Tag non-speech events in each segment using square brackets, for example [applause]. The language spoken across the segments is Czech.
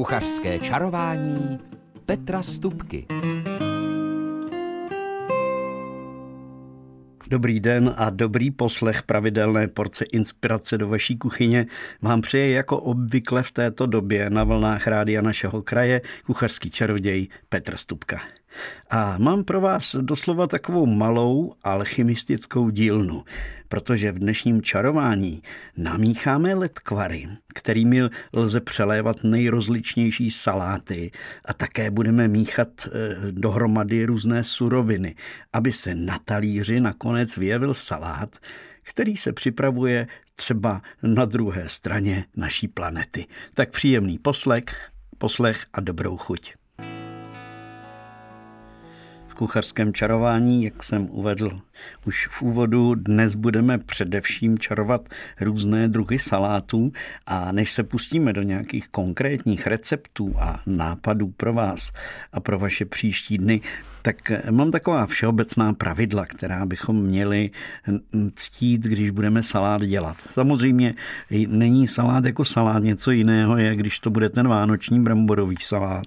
Kuchařské čarování Petra Stupky. Dobrý den a dobrý poslech pravidelné porce inspirace do vaší kuchyně vám přeje jako obvykle v této době na vlnách rádia našeho kraje kuchařský čaroděj Petr Stupka. A mám pro vás doslova takovou malou alchymistickou dílnu, protože v dnešním čarování namícháme letkvary, kterými lze přelévat nejrozličnější saláty a také budeme míchat eh, dohromady různé suroviny, aby se na talíři nakonec vyjevil salát, který se připravuje třeba na druhé straně naší planety. Tak příjemný poslech, poslech a dobrou chuť kuchařském čarování, jak jsem uvedl už v úvodu, dnes budeme především čarovat různé druhy salátů a než se pustíme do nějakých konkrétních receptů a nápadů pro vás a pro vaše příští dny, tak mám taková všeobecná pravidla, která bychom měli ctít, když budeme salát dělat. Samozřejmě není salát jako salát, něco jiného je, když to bude ten vánoční bramborový salát.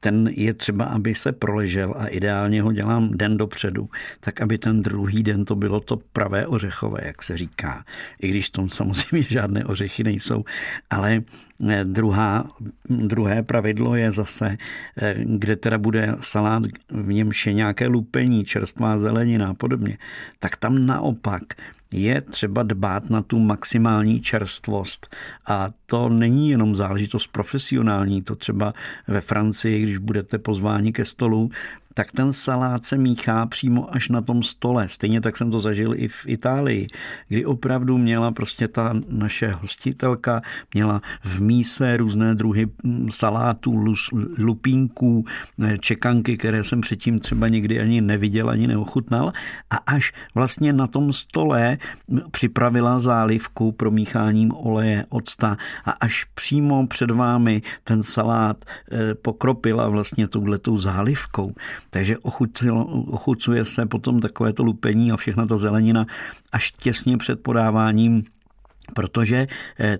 Ten je třeba, aby se proležel a ideálně ho dělám den dopředu, tak aby ten druhý den to bylo to pravé ořechové, jak se říká. I když tom samozřejmě [laughs] žádné ořechy nejsou, ale eh, druhá, druhé pravidlo je zase, eh, kde teda bude salát, v němž je nějaké lupení, čerstvá zelenina a podobně, tak tam naopak je třeba dbát na tu maximální čerstvost. A to není jenom záležitost profesionální, to třeba ve Francii, když budete pozváni ke stolu, tak ten salát se míchá přímo až na tom stole. Stejně tak jsem to zažil i v Itálii, kdy opravdu měla prostě ta naše hostitelka, měla v míse různé druhy mm, salátů, lupínků, eh, čekanky, které jsem předtím třeba nikdy ani neviděl, ani neochutnal. A až vlastně na tom stole mm, připravila zálivku promícháním oleje, octa a až přímo před vámi ten salát eh, pokropila vlastně touhletou zálivkou, takže ochucuje se potom takovéto lupení a všechna ta zelenina až těsně před podáváním protože eh,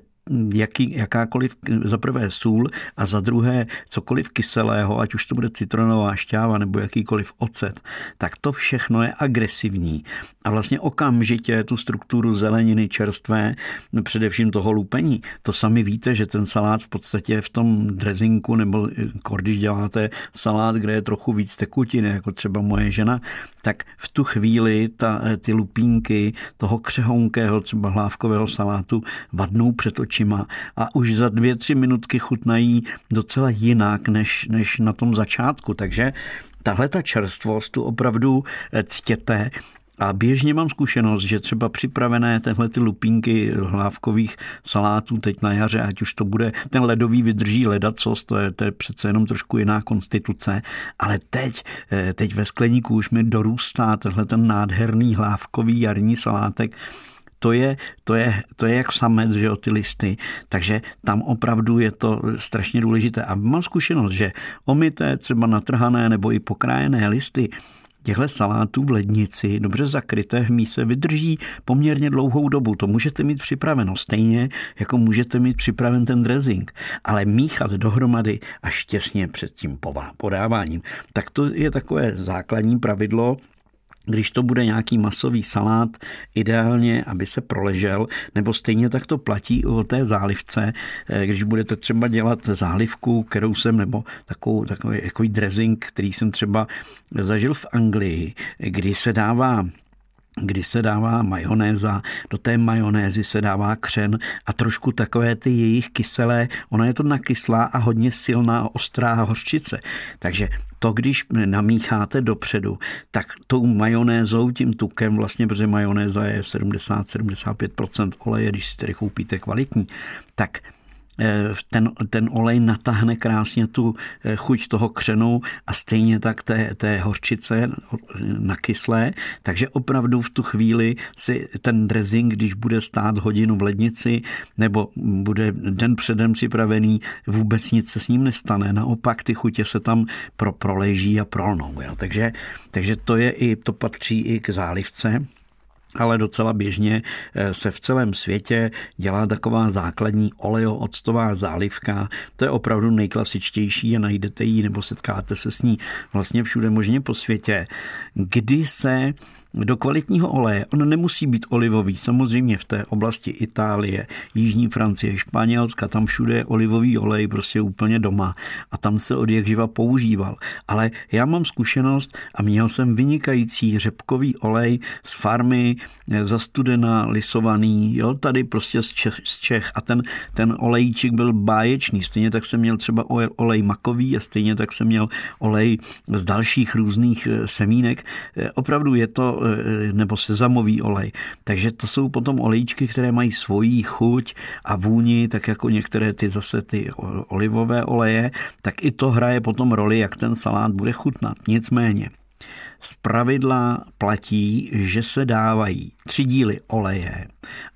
jaký, jakákoliv, za prvé sůl a za druhé cokoliv kyselého, ať už to bude citronová šťáva nebo jakýkoliv ocet, tak to všechno je agresivní. A vlastně okamžitě tu strukturu zeleniny čerstvé, především toho lupení, to sami víte, že ten salát v podstatě v tom drezinku nebo když děláte salát, kde je trochu víc tekutiny, jako třeba moje žena, tak v tu chvíli ta, ty lupínky toho křehonkého, třeba hlávkového salátu vadnou před očima očima a už za dvě, tři minutky chutnají docela jinak než, než na tom začátku. Takže tahle ta čerstvost tu opravdu eh, ctěte a běžně mám zkušenost, že třeba připravené tenhle ty lupínky hlávkových salátů teď na jaře, ať už to bude ten ledový vydrží ledacos, to je, to je přece jenom trošku jiná konstituce, ale teď, eh, teď ve skleníku už mi dorůstá tenhle ten nádherný hlávkový jarní salátek, to je, to je, to je jak samec, že jo, ty listy. Takže tam opravdu je to strašně důležité. A mám zkušenost, že omité, třeba natrhané nebo i pokrájené listy, těchto salátů v lednici, dobře zakryté v míse, vydrží poměrně dlouhou dobu. To můžete mít připraveno stejně, jako můžete mít připraven ten dressing. Ale míchat dohromady až těsně před tím podáváním. Tak to je takové základní pravidlo, když to bude nějaký masový salát, ideálně, aby se proležel, nebo stejně tak to platí o té zálivce, eh, když budete třeba dělat zálivku, kterou jsem, nebo takovou, takový, takový dressing, který jsem třeba zažil v Anglii, kdy se dává kdy se dává majonéza, do té majonézy se dává křen a trošku takové ty jejich kyselé, ona je to nakyslá a hodně silná, ostrá hořčice. Takže to, když namícháte dopředu, tak tou majonézou, tím tukem, vlastně, protože majonéza je 70-75% oleje, když si tedy koupíte kvalitní, tak ten, ten olej natáhne krásně tu eh, chuť toho křenu a stejně tak té, té hořčice na kyslé, takže opravdu v tu chvíli si ten dressing, když bude stát hodinu v lednici nebo bude den předem připravený, vůbec nic se s ním nestane. Naopak ty chutě se tam pro, proleží a prolnou. Jo. Takže, takže to je i, to patří i k zálivce. Ale docela běžně eh, se v celém světě dělá taková základní olejo-octová zálivka. To je opravdu nejklasičtější a najdete ji nebo setkáte se s ní vlastně všude možně po světě, kdy se do kvalitního oleje. On nemusí být olivový, samozřejmě v té oblasti Itálie, Jižní Francie, Španělska, tam všude je olivový olej prostě úplně doma a tam se od jak živa používal. Ale já mám zkušenost a měl jsem vynikající řepkový olej z farmy, eh, zastudená, lisovaný, jo, tady prostě z Čech, z Čech a ten, ten olejčik byl báječný. Stejně tak jsem měl třeba olej makový a stejně tak jsem měl olej z dalších různých eh, semínek. Eh, opravdu je to nebo sezamový olej. Takže to jsou potom olejčky, které mají svoji chuť a vůni, tak jako některé ty zase ty olivové oleje, tak i to hraje potom roli, jak ten salát bude chutnat. Nicméně, z pravidla platí, že se dávají tři díly oleje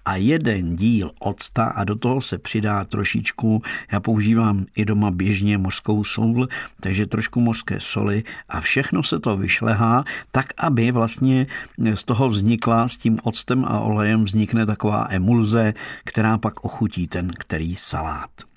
a jeden díl octa a do toho se přidá trošičku, já používám i doma běžně mořskou sůl, takže trošku mořské soli a všechno se to vyšlehá tak, aby vlastně z toho vznikla s tím octem a olejem vznikne taková emulze, která pak ochutí ten který salát.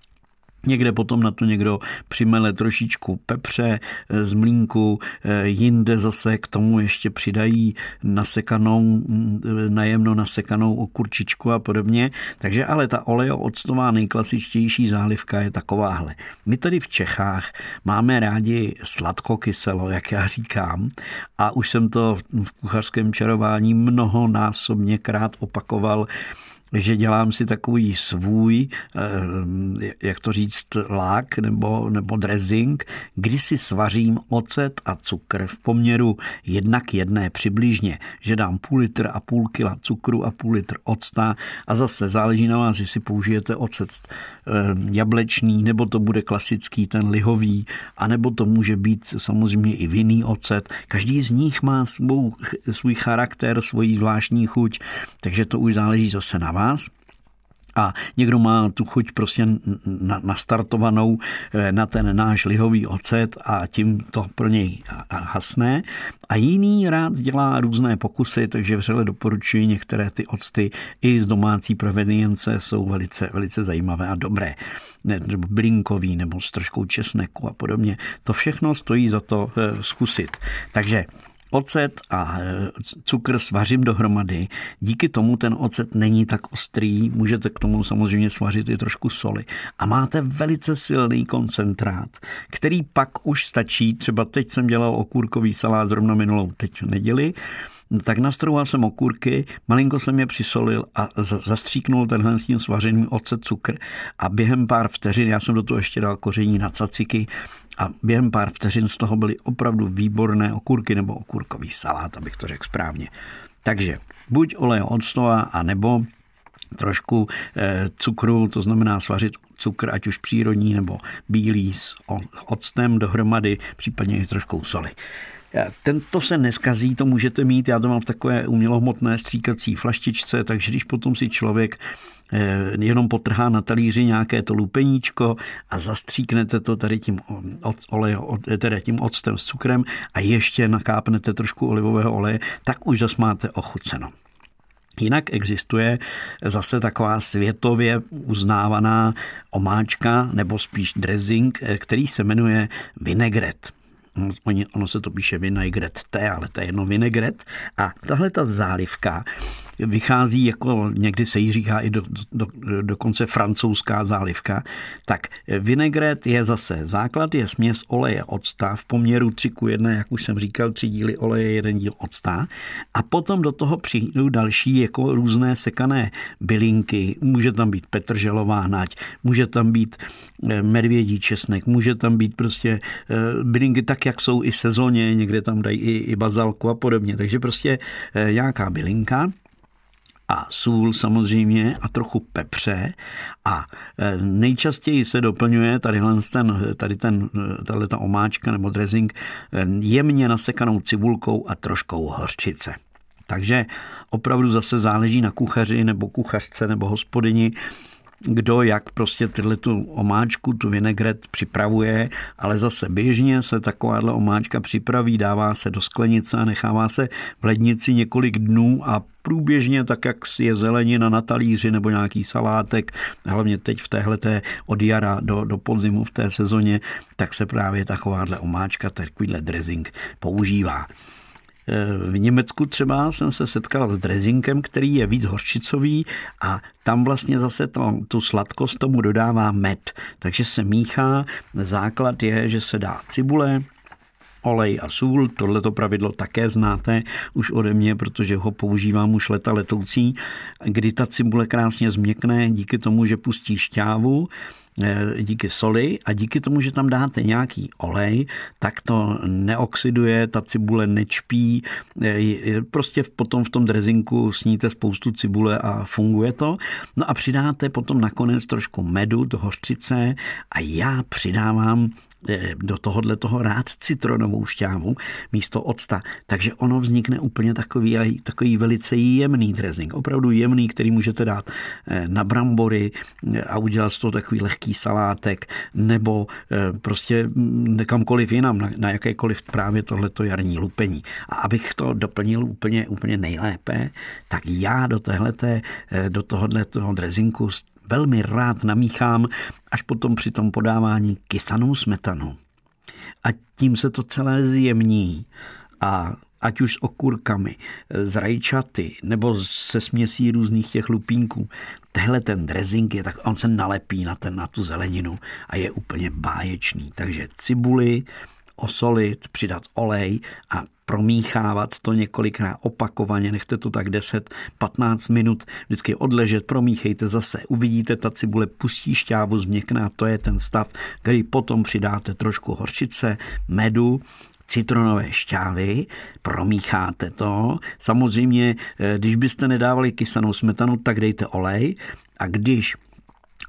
Někde potom na to někdo přimele trošičku pepře z mlínku, eh, jinde zase k tomu ještě přidají nasekanou, mm, najemno nasekanou okurčičku a podobně. Takže ale ta olejo-octová nejklasičtější zálivka je takováhle. My tady v Čechách máme rádi sladkokyselo, jak já říkám, a už jsem to v kuchařském čarování mnohonásobně krát opakoval, že dělám si takový svůj, eh, jak to říct, lák nebo, nebo dressing, kdy si svařím ocet a cukr v poměru jedna k jedné přibližně, že dám půl litr a půl kila cukru a půl litr octa a zase záleží na vás, jestli použijete ocet eh, jablečný, nebo to bude klasický ten lihový, anebo to může být samozřejmě i vinný ocet. Každý z nich má svou, svůj charakter, svoji zvláštní chuť, takže to už záleží zase na vás a někdo má tu chuť prostě nastartovanou eh, na ten náš lihový ocet a tím to pro něj hasné. A jiný rád dělá různé pokusy, takže vřele doporučuji některé ty octy i z domácí provenience jsou velice, velice zajímavé a dobré. Ne, nebo blinkový, nebo s troškou česneku a podobně. To všechno stojí za to eh, zkusit. Takže ocet a e, cukr svařím dohromady. Díky tomu ten ocet není tak ostrý, můžete k tomu samozřejmě svařit i trošku soli. A máte velice silný koncentrát, který pak už stačí, třeba teď jsem dělal okurkový salát zrovna minulou teď neděli, tak nastrouhal jsem okurky, malinko jsem je přisolil a zastříknul tenhle s tím svařeným ocet, cukr a během pár vteřin, já jsem do toho ještě dal koření na caciky a během pár vteřin z toho byly opravdu výborné okurky nebo okurkový salát, abych to řekl správně. Takže buď olej octova, a nebo trošku eh, cukru, to znamená svařit cukr, ať už přírodní nebo bílý s octem dohromady, případně i s troškou soli. Tento se neskazí, to můžete mít, já to mám v takové umělohmotné stříkací flaštičce, takže když potom si člověk eh, jenom potrhá na talíři nějaké to lupeníčko a zastříknete to tady tím, olej, tedy tím octem s cukrem a ještě nakápnete trošku olivového oleje, tak už zase máte ochuceno. Jinak existuje zase taková světově uznávaná omáčka nebo spíš dressing, eh, který se jmenuje vinegret ono se to píše vinaigrette, ale to je jenom vinegret. A tahle ta zálivka vychází jako někdy se jí říká i do, do, dokonce francouzská zálivka, tak vinegret je zase základ, je směs oleje octa v poměru 3 k 1, jak už jsem říkal, tři díly oleje, jeden díl octa a potom do toho přijdou další jako různé sekané bylinky, může tam být petrželová nať, může tam být eh, medvědí česnek, může tam být prostě eh, bylinky tak, jak jsou i sezóně, někde tam dají i, i bazalku a podobně, takže prostě eh, nějaká bylinka a sůl samozřejmě a trochu pepře a e, nejčastěji se doplňuje tady ten, tady ten, tahle ta omáčka nebo dressing e, jemně nasekanou cibulkou a troškou hořčice. Takže opravdu zase záleží na kuchaři nebo kuchařce nebo hospodyni, kdo jak prostě tyhle tu omáčku, tu vinegret připravuje, ale zase běžně se takováhle omáčka připraví, dává se do sklenice a nechává se v lednici několik dnů a průběžně, tak jak je zelenina na talíři nebo nějaký salátek, hlavně teď v téhle od jara do, do podzimu v té sezóně, tak se právě takováhle omáčka, takovýhle dressing používá. V Německu třeba jsem se setkal s drezinkem, který je víc hořčicový a tam vlastně zase to, tu sladkost tomu dodává med. Takže se míchá. Základ je, že se dá cibule, olej a sůl. Tohleto pravidlo také znáte už ode mě, protože ho používám už leta letoucí, kdy ta cibule krásně změkne díky tomu, že pustí šťávu Eh, díky soli a díky tomu, že tam dáte nějaký olej, tak to neoxiduje, ta cibule nečpí, eh, prostě potom v tom drezinku sníte spoustu cibule a funguje to. No a přidáte potom nakonec trošku medu do hořčice a já přidávám do tohohle toho rád citronovou šťávu místo octa. Takže ono vznikne úplně takový, takový velice jemný dressing. Opravdu jemný, který můžete dát eh, na brambory eh, a udělat z toho takový lehký salátek nebo prostě kamkoliv jinam, na, na jakékoliv právě tohleto jarní lupení. A abych to doplnil úplně, úplně nejlépe, tak já do téhleté, do tohohle toho dresinku velmi rád namíchám až potom při tom podávání kysanou smetanu. A tím se to celé zjemní a ať už s okurkami, s rajčaty nebo se směsí různých těch lupínků. Tehle ten dressing je tak, on se nalepí na, ten, na tu zeleninu a je úplně báječný. Takže cibuli, osolit, přidat olej a promíchávat to několikrát opakovaně, nechte to tak 10-15 minut, vždycky odležet, promíchejte zase, uvidíte, ta cibule pustí šťávu, změkná, to je ten stav, který potom přidáte trošku horčice, medu, citronové šťávy, promícháte to. Samozřejmě, eh, když byste nedávali kysanou smetanu, tak dejte olej. A když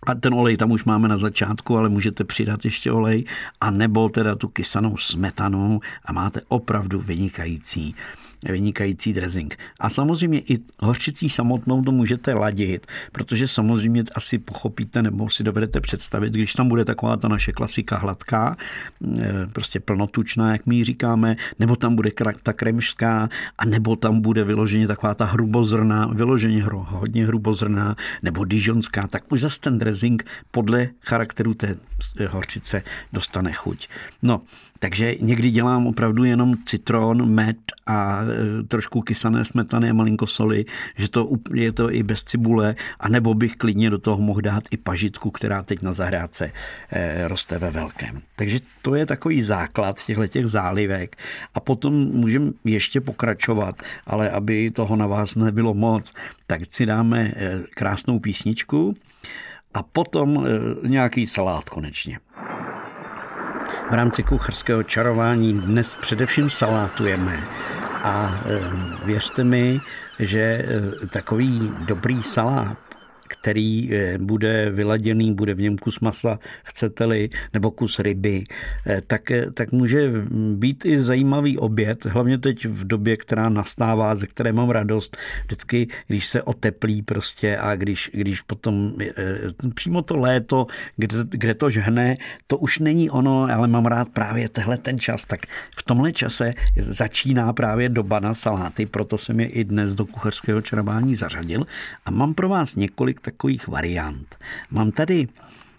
a ten olej tam už máme na začátku, ale můžete přidat ještě olej, a nebo teda tu kysanou smetanu a máte opravdu vynikající vynikající dressing. A samozřejmě i hořčicí samotnou to můžete ladit, protože samozřejmě asi pochopíte nebo si dovedete představit, když tam bude taková ta naše klasika hladká, eh, prostě plnotučná, jak my říkáme, nebo tam bude ta kremšská, a nebo tam bude vyloženě taková ta hrubozrná, vyloženě hro, hodně hrubozrná, nebo dižonská, tak už zase ten dressing podle charakteru té hořčice dostane chuť. No, takže někdy dělám opravdu jenom citron, med a trošku kysané smetany a malinko soli, že to je to i bez cibule, a nebo bych klidně do toho mohl dát i pažitku, která teď na zahrádce e, roste ve velkém. Takže to je takový základ těchto těch zálivek. A potom můžeme ještě pokračovat, ale aby toho na vás nebylo moc, tak si dáme e, krásnou písničku a potom nějaký salát konečně. V rámci kucharského čarování dnes především salátujeme a věřte mi, že takový dobrý salát který eh, bude vyladěný, bude v něm kus masa, chcete-li, nebo kus ryby, eh, tak, eh, tak může být i zajímavý oběd, hlavně teď v době, která nastává, ze které mám radost, vždycky, když se oteplí prostě a když, když potom přímo to léto, kde, kde to žhne, to už není ono, ale mám rád právě tehle ten čas, tak v tomhle čase začíná právě doba na saláty, proto jsem je i dnes do kucharského čarování zařadil a mám pro vás několik několik takových variant. Mám tady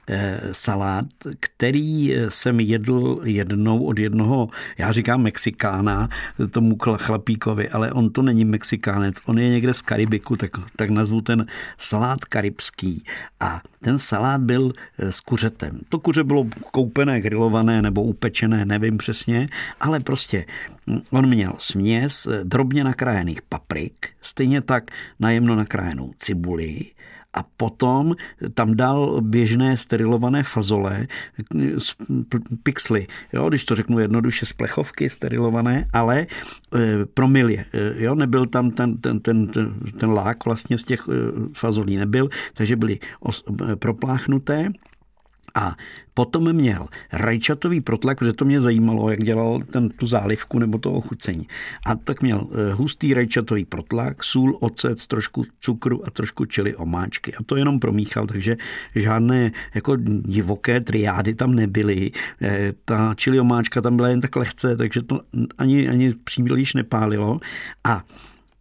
eh, salát, který jsem jedl jednou od jednoho, já říkám Mexikána, tomu chlapíkovi, ale on to není Mexikánec, on je někde z Karibiku, tak, tak nazvu ten salát karibský. A ten salát byl eh, s kuřetem. To kuře bylo koupené, grilované nebo upečené, nevím přesně, ale prostě hm, on měl směs eh, drobně nakrájených paprik, stejně tak najemno nakrájenou cibuli, a potom tam dal běžné sterilované fazole, pixely, jo, když to řeknu jednoduše, z plechovky sterilované, ale e, promilě, e, jo, nebyl tam ten, ten, ten, ten, lák vlastně z těch e, fazolí nebyl, takže byly os, propláchnuté a potom měl rajčatový protlak, protože to mě zajímalo, jak dělal ten, tu zálivku nebo to ochucení. A tak měl eh, hustý rajčatový protlak, sůl, ocet, trošku cukru a trošku čili omáčky. A to jenom promíchal, takže žádné jako divoké triády tam nebyly. Eh, ta čili omáčka tam byla jen tak lehce, takže to ani, ani příliš nepálilo. A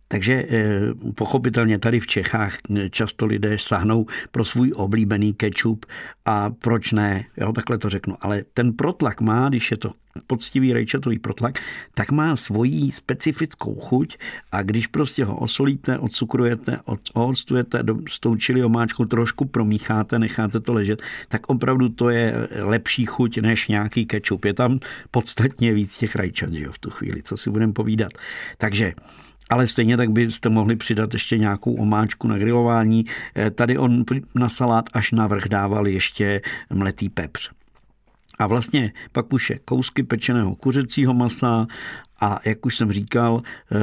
Takže eh, pochopitelně tady v Čechách eh, často lidé sahnou pro svůj oblíbený kečup a proč ne, jo, takhle to řeknu. Ale ten protlak má, když je to poctivý rajčatový protlak, tak má svoji specifickou chuť a když prostě ho osolíte, odcukrujete, odstujete s tou čili omáčkou, trošku promícháte, necháte to ležet, tak opravdu to je lepší chuť než nějaký kečup. Je tam podstatně víc těch rajčat, že jo, v tu chvíli, co si budeme povídat. Takže ale stejně tak byste mohli přidat ještě nějakou omáčku na grilování. Eh, tady on na salát až navrh dával ještě mletý pepř. A vlastně pak už je kousky pečeného kuřecího masa a jak už jsem říkal, eh,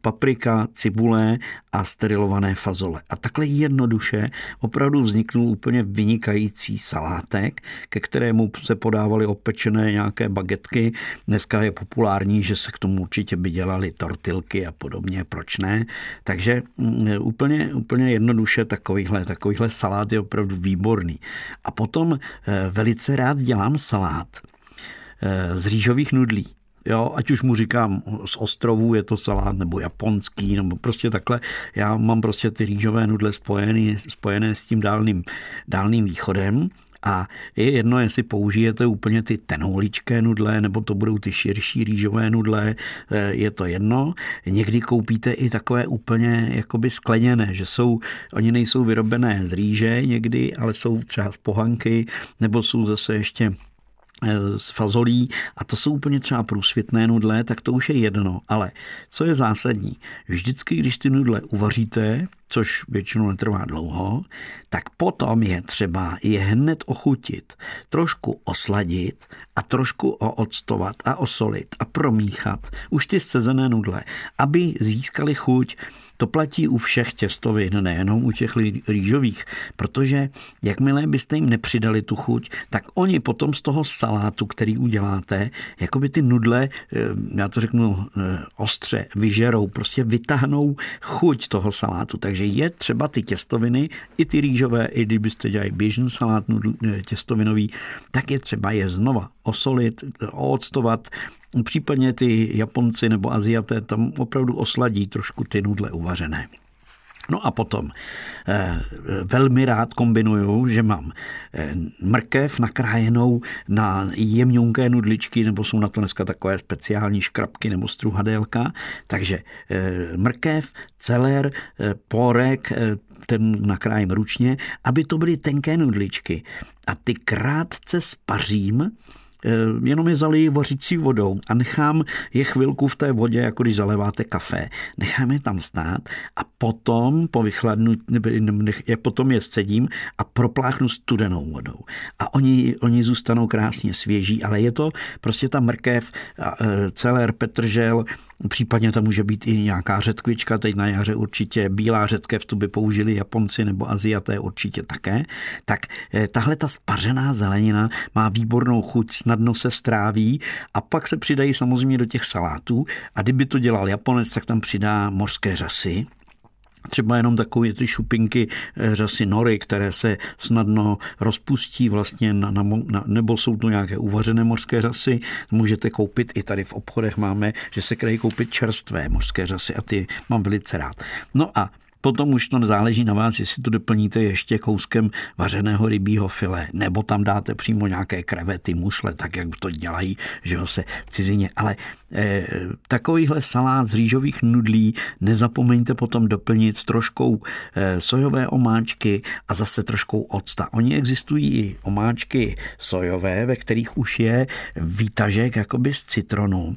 paprika, cibule a sterilované fazole. A takhle jednoduše opravdu vzniknul úplně vynikající salátek, ke kterému se podávaly opečené nějaké bagetky. Dneska je populární, že se k tomu určitě by dělali tortilky a podobně, proč ne. Takže mm, úplně, úplně jednoduše takovýhle, takovýhle salát je opravdu výborný. A potom eh, velice rád dělám salát eh, z rýžových nudlí. Jo, ať už mu říkám z ostrovů je to salát, nebo japonský, nebo prostě takhle. Já mám prostě ty rýžové nudle spojené, spojené s tím dálným, dálným východem. A je jedno, jestli použijete úplně ty tenouličké nudle, nebo to budou ty širší rýžové nudle, eh, je to jedno. Někdy koupíte i takové úplně jakoby skleněné, že jsou, oni nejsou vyrobené z rýže někdy, ale jsou třeba z pohanky, nebo jsou zase ještě s fazolí a to jsou úplně třeba průsvětné nudle, tak to už je jedno. Ale co je zásadní? Vždycky, když ty nudle uvaříte, což většinou netrvá dlouho, tak potom je třeba je hned ochutit, trošku osladit a trošku ooctovat a osolit a promíchat už ty scezené nudle, aby získali chuť to platí u všech těstovin, nejenom u těch rýžových, protože jakmile byste jim nepřidali tu chuť, tak oni potom z toho salátu, který uděláte, jako by ty nudle, eh, já to řeknu eh, ostře, vyžerou, prostě vytáhnou chuť toho salátu. Takže je třeba ty těstoviny, i ty rýžové, i kdybyste dělali běžný salát eh, těstovinový, tak je třeba je znova osolit, octovat, Případně ty Japonci nebo Aziaté tam opravdu osladí trošku ty nudle uvařené. No a potom eh, velmi rád kombinuju, že mám eh, mrkev nakrájenou na jemňunké nudličky, nebo jsou na to dneska takové speciální škrabky nebo struhadelka. Takže eh, mrkev, celer, porek, ten nakrájím ručně, aby to byly tenké nudličky. A ty krátce spařím, jenom je zaliji vařící vodou a nechám je chvilku v té vodě, jako když zaleváte kafe. Nechám je tam stát a potom po vychladnutí, je potom je scedím a propláchnu studenou vodou. A oni, oni zůstanou krásně svěží, ale je to prostě ta mrkev, eh, celer, petržel, Případně tam může být i nějaká řetkvička, teď na jaře určitě bílá řetkev, tu by použili Japonci nebo Aziaté určitě také. Tak eh, tahle ta spařená zelenina má výbornou chuť, snadno se stráví a pak se přidají samozřejmě do těch salátů a kdyby to dělal Japonec, tak tam přidá mořské řasy, třeba jenom takové ty šupinky eh, řasy nory, které se snadno rozpustí vlastně, na, na, na, nebo jsou to nějaké uvařené mořské řasy, můžete koupit, i tady v obchodech máme, že se krají koupit čerstvé mořské řasy a ty mám velice rád. No a Potom už to záleží na vás, jestli to doplníte ještě kouskem vařeného rybího file, nebo tam dáte přímo nějaké krevety, mušle, tak jak to dělají, že ho se v cizině. Ale eh, takovýhle salát z rýžových nudlí nezapomeňte potom doplnit s troškou eh, sojové omáčky a zase troškou octa. Oni existují i omáčky sojové, ve kterých už je výtažek jakoby z citronu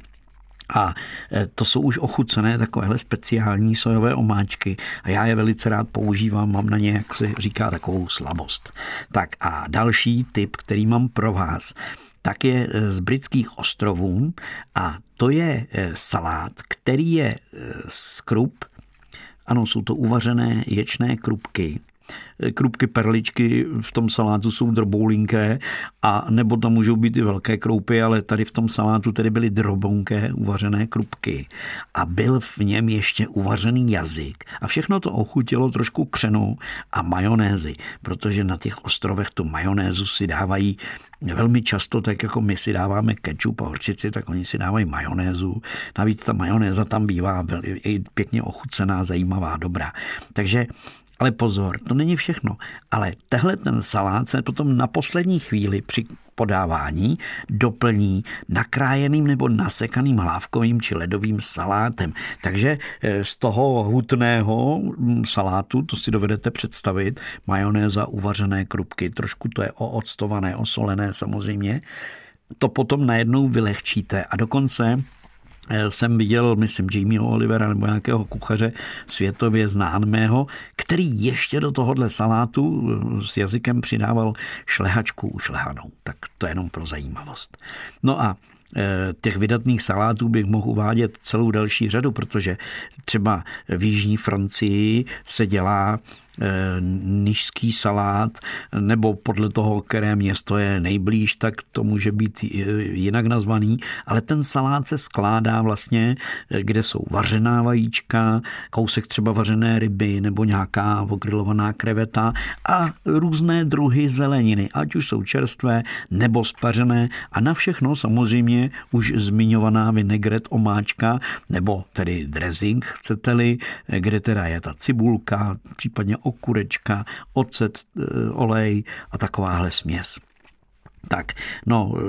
a e, to jsou už ochucené takovéhle speciální sojové omáčky a já je velice rád používám, mám na ně, jak se říká, takovou slabost. Tak a další tip, který mám pro vás, tak je e, z britských ostrovů a to je e, salát, který je z krup, ano, jsou to uvařené ječné krupky, krupky perličky v tom salátu jsou droboulinké a nebo tam můžou být i velké kroupy, ale tady v tom salátu tedy byly drobonké uvařené krupky a byl v něm ještě uvařený jazyk a všechno to ochutilo trošku křenou a majonézy, protože na těch ostrovech tu majonézu si dávají velmi často, tak jako my si dáváme kečup a horčici, tak oni si dávají majonézu. Navíc ta majonéza tam bývá pěkně ochucená, zajímavá, dobrá. Takže ale pozor, to není všechno. Ale tehle ten salát se potom na poslední chvíli při podávání doplní nakrájeným nebo nasekaným hlávkovým či ledovým salátem. Takže eh, z toho hutného mm, salátu, to si dovedete představit, majonéza, uvařené krupky, trošku to je ooctované, osolené samozřejmě, to potom najednou vylehčíte a dokonce jsem viděl, myslím, Jamieho Olivera nebo nějakého kuchaře světově známého, který ještě do tohohle salátu eh, s jazykem přidával šlehačku ušlehanou. Tak to je jenom pro zajímavost. No a eh, těch vydatných salátů bych mohl uvádět celou další řadu, protože třeba v Jižní Francii se dělá Eh, nižský salát, nebo podle toho, které město je nejblíž, tak to může být jinak nazvaný, ale ten salát se skládá vlastně, eh, kde jsou vařená vajíčka, kousek třeba vařené ryby nebo nějaká ogrilovaná kreveta a různé druhy zeleniny, ať už jsou čerstvé nebo spařené. A na všechno samozřejmě už zmiňovaná vinegret omáčka nebo tedy dressing, chcete-li, eh, kde teda je ta cibulka, případně okurečka, ocet, e, olej a takováhle směs. Tak, no, e,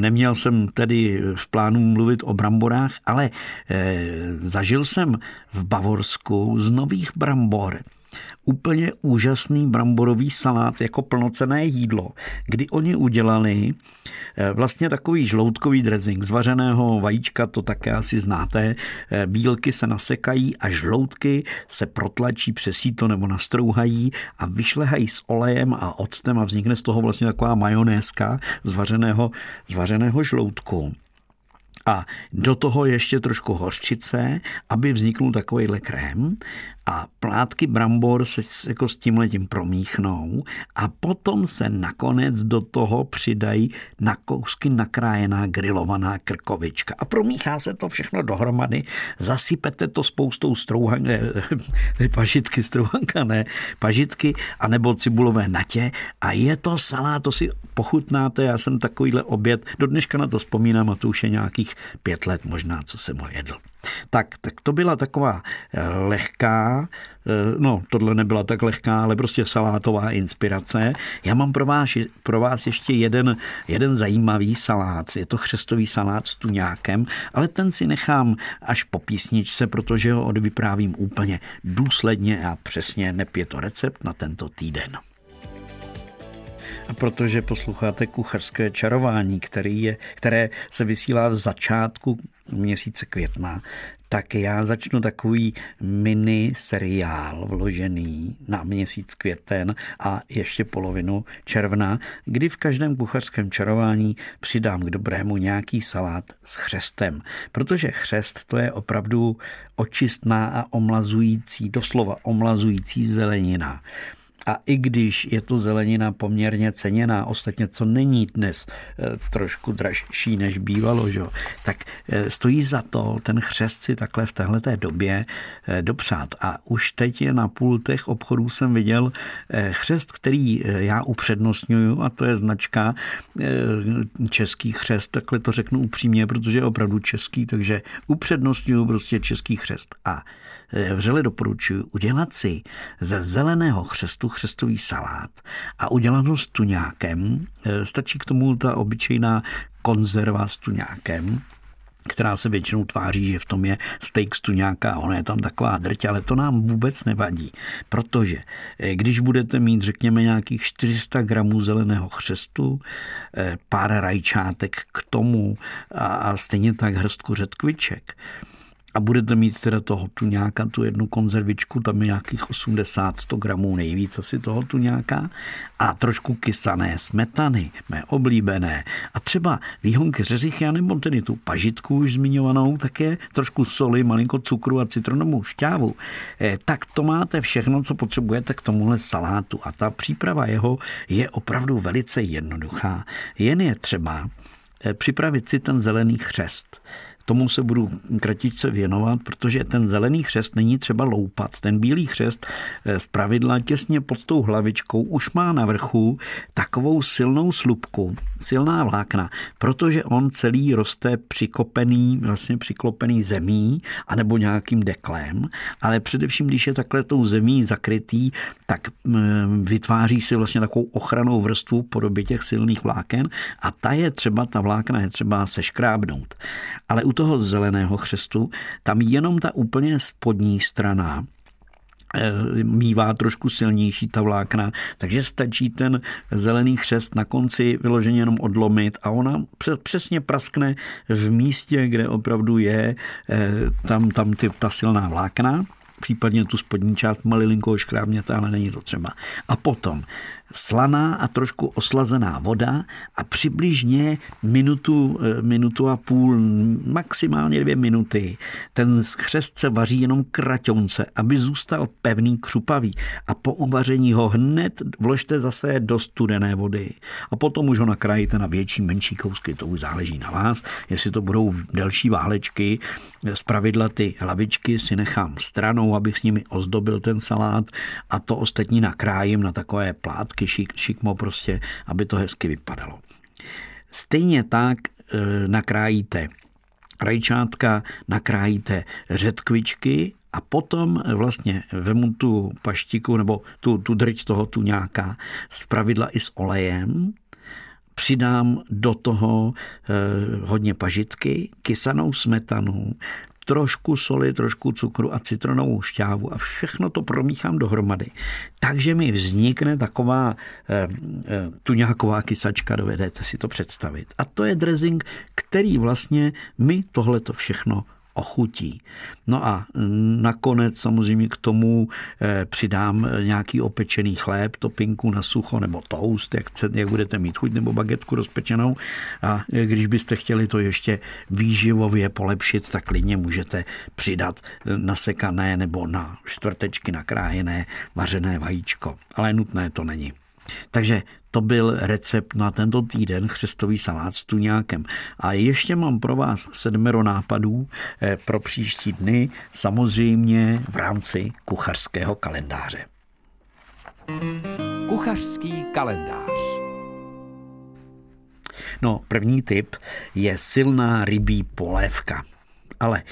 neměl jsem tedy v plánu mluvit o bramborách, ale e, zažil jsem v Bavorsku z nových brambor úplně úžasný bramborový salát jako plnocené jídlo, kdy oni udělali eh, vlastně takový žloutkový dressing z vařeného vajíčka, to také asi znáte. Eh, bílky se nasekají a žloutky se protlačí přes síto nebo nastrouhají a vyšlehají s olejem a octem a vznikne z toho vlastně taková majonézka z vařeného, z vařeného žloutku a do toho ještě trošku hořčice, aby vzniknul takovýhle krém a plátky brambor se jako s tím letím promíchnou a potom se nakonec do toho přidají na kousky nakrájená grilovaná krkovička a promíchá se to všechno dohromady, zasypete to spoustou strouhanky, [laughs] ne, pažitky, strouhanka ne, pažitky anebo cibulové natě a je to salát, to si pochutnáte, já jsem takovýhle oběd, do dneška na to vzpomínám a to už je nějakých pět let možná, co jsem ho jedl. Tak, tak to byla taková eh, lehká, eh, no tohle nebyla tak lehká, ale prostě salátová inspirace. Já mám pro vás, pro vás ještě jeden, jeden zajímavý salát. Je to chřestový salát s tuňákem, ale ten si nechám až po písničce, protože ho odvyprávím úplně důsledně a přesně nepě to recept na tento týden. A protože posloucháte kuchařské čarování, který je, které se vysílá v začátku měsíce května, tak já začnu takový mini seriál vložený na měsíc květen a ještě polovinu června, kdy v každém kuchařském čarování přidám k dobrému nějaký salát s chřestem. Protože chřest to je opravdu očistná a omlazující, doslova omlazující zelenina. A i když je to zelenina poměrně ceněná, ostatně co není dnes eh, trošku dražší než bývalo, že? tak eh, stojí za to ten chřest si takhle v téhleté době eh, dopřát. A už teď je na pultech obchodů jsem viděl chřest, který já upřednostňuju a to je značka český chřest, takhle to řeknu upřímně, protože je opravdu český, takže upřednostňuju prostě český chřest. A vřele doporučuji udělat si ze zeleného chřestu chřestový salát a udělat ho s tuňákem. E, stačí k tomu ta obyčejná konzerva s tuňákem, která se většinou tváří, že v tom je steak z tuňáka a ona je tam taková drť, ale to nám vůbec nevadí, protože e, když budete mít, řekněme, nějakých 400 gramů zeleného chřestu, pár rajčátek k tomu a, a stejně tak hrstku řetkviček, a budete mít teda toho tuňáka, tu jednu konzervičku, tam je nějakých 80-100 gramů nejvíc asi toho tuňáka a trošku kysané smetany, mé oblíbené a třeba výhonky řeřichy, nebo tedy tu pažitku už zmiňovanou, také trošku soli, malinko cukru a citronovou šťávu. Eh, tak to máte všechno, co potřebujete k tomuhle salátu a ta příprava jeho je opravdu velice jednoduchá. Jen je třeba eh, připravit si ten zelený chřest tomu se budu kratičce věnovat, protože ten zelený chřest není třeba loupat. Ten bílý chřest eh, z pravidla těsně pod tou hlavičkou už má na vrchu takovou silnou slupku, silná vlákna, protože on celý roste přikopený, vlastně přiklopený zemí anebo nějakým deklem, ale především, když je takhle tou zemí zakrytý, tak mm, vytváří si vlastně takovou ochranou vrstvu podobě těch silných vláken a ta je třeba, ta vlákna je třeba seškrábnout. Ale u toho zeleného chřestu, tam jenom ta úplně spodní strana eh, mývá trošku silnější ta vlákna, takže stačí ten zelený chřest na konci vyloženě jenom odlomit a ona přesně praskne v místě, kde opravdu je eh, tam, tam ty, ta silná vlákna případně tu spodní část malilinkou škrábněte, ale není to třeba. A potom slaná a trošku oslazená voda a přibližně minutu, eh, minutu a půl, maximálně dvě minuty. Ten křest se vaří jenom kraťonce, aby zůstal pevný, křupavý. A po uvaření ho hned vložte zase do studené vody. A potom už ho nakrájíte na větší, menší kousky, to už záleží na vás, jestli to budou delší válečky, z pravidla ty hlavičky si nechám stranou, abych s nimi ozdobil ten salát a to ostatní nakrájím na takové plátky hezky šik, šikmo prostě, aby to hezky vypadalo. Stejně tak e, nakrájíte rajčátka, nakrájíte řetkvičky a potom vlastně vemu tu paštiku nebo tu, tu drť toho tu nějaká z pravidla i s olejem, přidám do toho e, hodně pažitky, kysanou smetanu, trošku soli, trošku cukru a citronovou šťávu a všechno to promíchám dohromady. Takže mi vznikne taková eh, eh, tuňáková kysačka, dovedete si to představit. A to je dressing, který vlastně mi tohleto všechno ochutí. No a nakonec samozřejmě k tomu eh, přidám nějaký opečený chléb, topinku na sucho nebo toast, jak, chcete, jak budete mít chuť, nebo bagetku rozpečenou. A když byste chtěli to ještě výživově polepšit, tak klidně můžete přidat nasekané nebo na čtvrtečky nakrájené vařené vajíčko. Ale nutné to není. Takže to byl recept na tento týden chřestový salát s tuňákem. A ještě mám pro vás sedmero nápadů eh, pro příští dny, samozřejmě v rámci kuchařského kalendáře. Kuchařský kalendář No, první tip je silná rybí polévka. Ale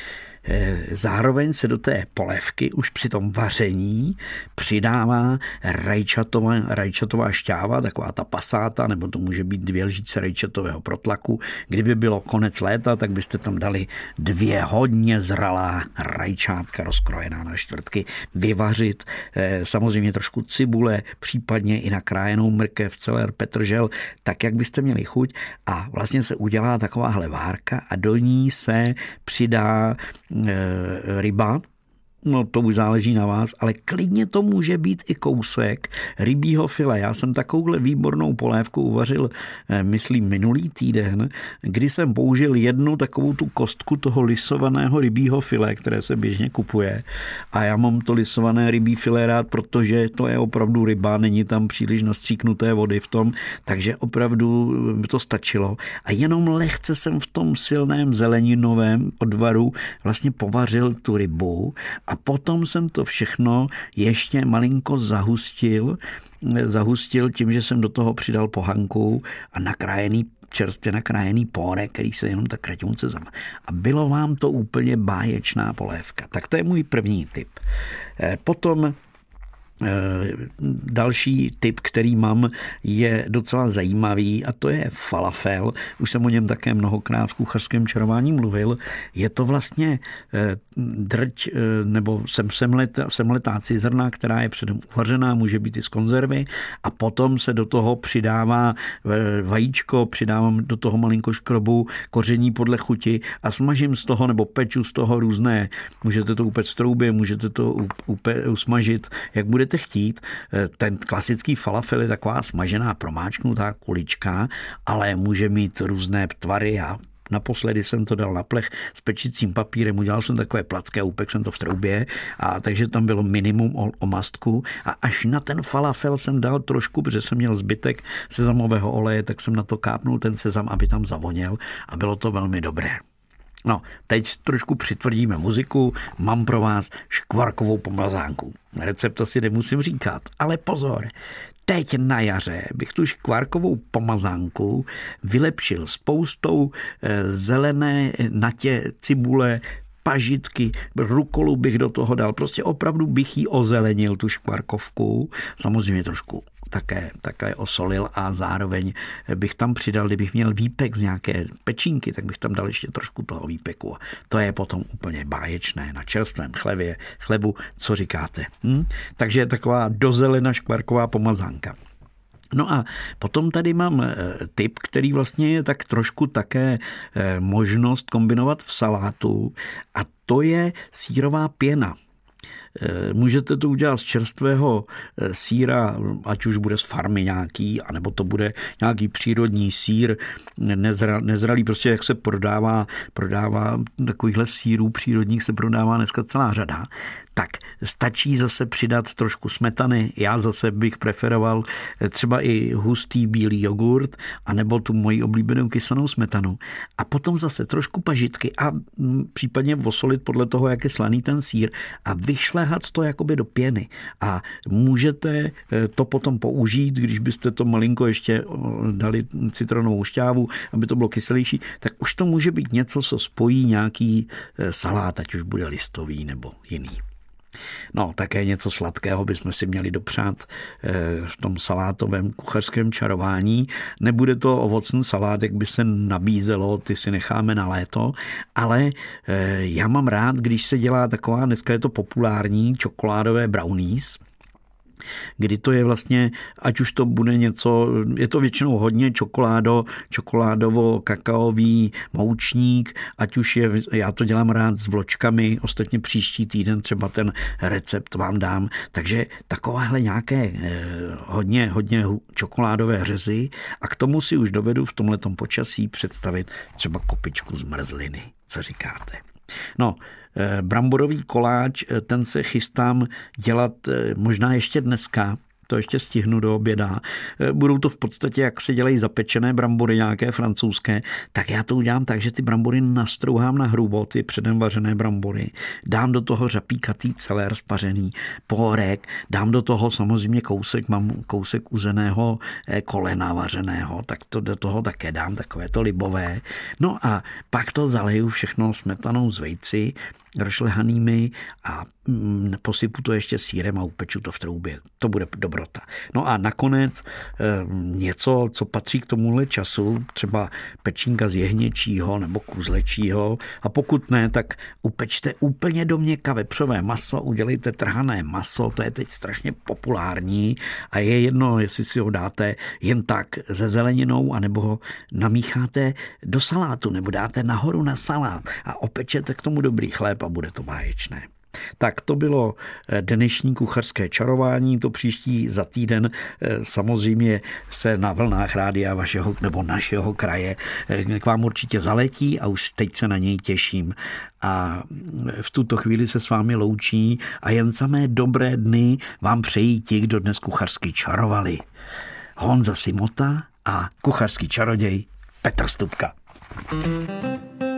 zároveň se do té polévky už při tom vaření přidává rajčatová, rajčatová šťáva, taková ta pasáta, nebo to může být dvě lžíce rajčatového protlaku. Kdyby bylo konec léta, tak byste tam dali dvě hodně zralá rajčátka rozkrojená na čtvrtky, vyvařit, eh, samozřejmě trošku cibule, případně i nakrájenou mrkev, celer, petržel, tak jak byste měli chuť a vlastně se udělá takováhle várka a do ní se přidá Eh, ryba, No to už záleží na vás, ale klidně to může být i kousek rybího file. Já jsem takovouhle výbornou polévku uvařil, eh, myslím, minulý týden, kdy jsem použil jednu takovou tu kostku toho lisovaného rybího file, které se běžně kupuje. A já mám to lisované rybí file rád, protože to je opravdu ryba, není tam příliš nastříknuté vody v tom, takže opravdu to stačilo. A jenom lehce jsem v tom silném zeleninovém odvaru vlastně povařil tu rybu a potom jsem to všechno ještě malinko zahustil, zahustil tím, že jsem do toho přidal pohanku a nakrájený čerstvě nakrájený póre, který se jenom tak kraťunce zam. A bylo vám to úplně báječná polévka. Tak to je můj první tip. Eh, potom další typ, který mám, je docela zajímavý a to je falafel. Už jsem o něm také mnohokrát v kuchařském čarování mluvil. Je to vlastně eh, drť nebo sem, semletá, semletá cizrna, která je předem uvařená, může být i z konzervy a potom se do toho přidává vajíčko, přidávám do toho malinko škrobu, koření podle chuti a smažím z toho nebo peču z toho různé. Můžete to upec v troubě, můžete to upe, usmažit, jak budete chtít. Eh, ten klasický falafel je taková smažená promáčknutá kulička, ale může mít různé tvary a Naposledy jsem to dal na plech s pečicím papírem, udělal jsem takové placké, upek jsem to v troubě, a takže tam bylo minimum o, o mastku a až na ten falafel jsem dal trošku, protože jsem měl zbytek sezamového oleje, tak jsem na to kápnul ten sezam, aby tam zavoněl a bylo to velmi dobré. No, teď trošku přitvrdíme muziku, mám pro vás škvarkovou pomazánku. Recept asi nemusím říkat, ale pozor, teď na jaře bych tu škvárkovou pomazánku vylepšil spoustou eh, zelené natě cibule, pažitky, rukolu bych do toho dal. Prostě opravdu bych ji ozelenil, tu škvarkovku. Samozřejmě trošku také, také osolil a zároveň bych tam přidal, kdybych měl výpek z nějaké pečínky, tak bych tam dal ještě trošku toho výpeku. To je potom úplně báječné na čerstvém chlebě, chlebu, co říkáte. Hm? Takže je taková dozelena škvarková pomazánka. No a potom tady mám eh, typ, který vlastně je tak trošku také eh, možnost kombinovat v salátu a to je sírová pěna. Eh, můžete to udělat z čerstvého síra, ať už bude z farmy nějaký, anebo to bude nějaký přírodní sír, nezra, nezralý, prostě jak se prodává, prodává takovýchhle sírů přírodních se prodává dneska celá řada tak stačí zase přidat trošku smetany. Já zase bych preferoval eh, třeba i hustý bílý jogurt, anebo tu moji oblíbenou kysanou smetanu. A potom zase trošku pažitky a mm, případně vosolit podle toho, jak je slaný ten sír a vyšlehat to jakoby do pěny. A můžete eh, to potom použít, když byste to malinko ještě dali citronovou šťávu, aby to bylo kyselější, tak už to může být něco, co spojí nějaký eh, salát, ať už bude listový nebo jiný. No, také něco sladkého bychom si měli dopřát eh, v tom salátovém kuchařském čarování. Nebude to ovocný salát, jak by se nabízelo, ty si necháme na léto, ale eh, já mám rád, když se dělá taková, dneska je to populární, čokoládové brownies, kdy to je vlastně, ať už to bude něco, je to většinou hodně čokoládo, čokoládovo kakaový moučník, ať už je, já to dělám rád s vločkami, ostatně příští týden třeba ten recept vám dám, takže takovéhle nějaké eh, hodně, hodně čokoládové řezy a k tomu si už dovedu v tomhletom počasí představit třeba kopičku zmrzliny. Co říkáte? No, bramborový koláč, eh, ten se chystám dělat eh, možná ještě dneska, to ještě stihnu do oběda. Budou to v podstatě, jak se dělají zapečené brambory, nějaké francouzské, tak já to udělám tak, že ty brambory nastrouhám na hrubo, ty předem vařené brambory, dám do toho řapíkatý celér spařený, porek, dám do toho samozřejmě kousek, mám kousek uzeného kolena vařeného, tak to do toho také dám, takové to libové. No a pak to zaleju všechno smetanou z vejci, rošlehanými a mm, posypu to ještě sírem a upeču to v troubě. To bude dobrota. No a nakonec eh, něco, co patří k tomuhle času, třeba pečínka z jehněčího nebo kuzlečího a pokud ne, tak upečte úplně do měka vepřové maso, udělejte trhané maso, to je teď strašně populární a je jedno, jestli si ho dáte jen tak ze zeleninou, anebo ho namícháte do salátu, nebo dáte nahoru na salát a opečete k tomu dobrý chléb a bude to báječné. Tak to bylo eh, dnešní kuchařské čarování, to příští za týden eh, samozřejmě se na vlnách rádia vašeho nebo našeho kraje eh, k vám určitě zaletí a už teď se na něj těším. A v tuto chvíli se s vámi loučí a jen samé dobré dny vám přejí ti, kdo dnes kuchařsky čarovali. Honza Simota a kuchařský čaroděj Petr Stupka. thank you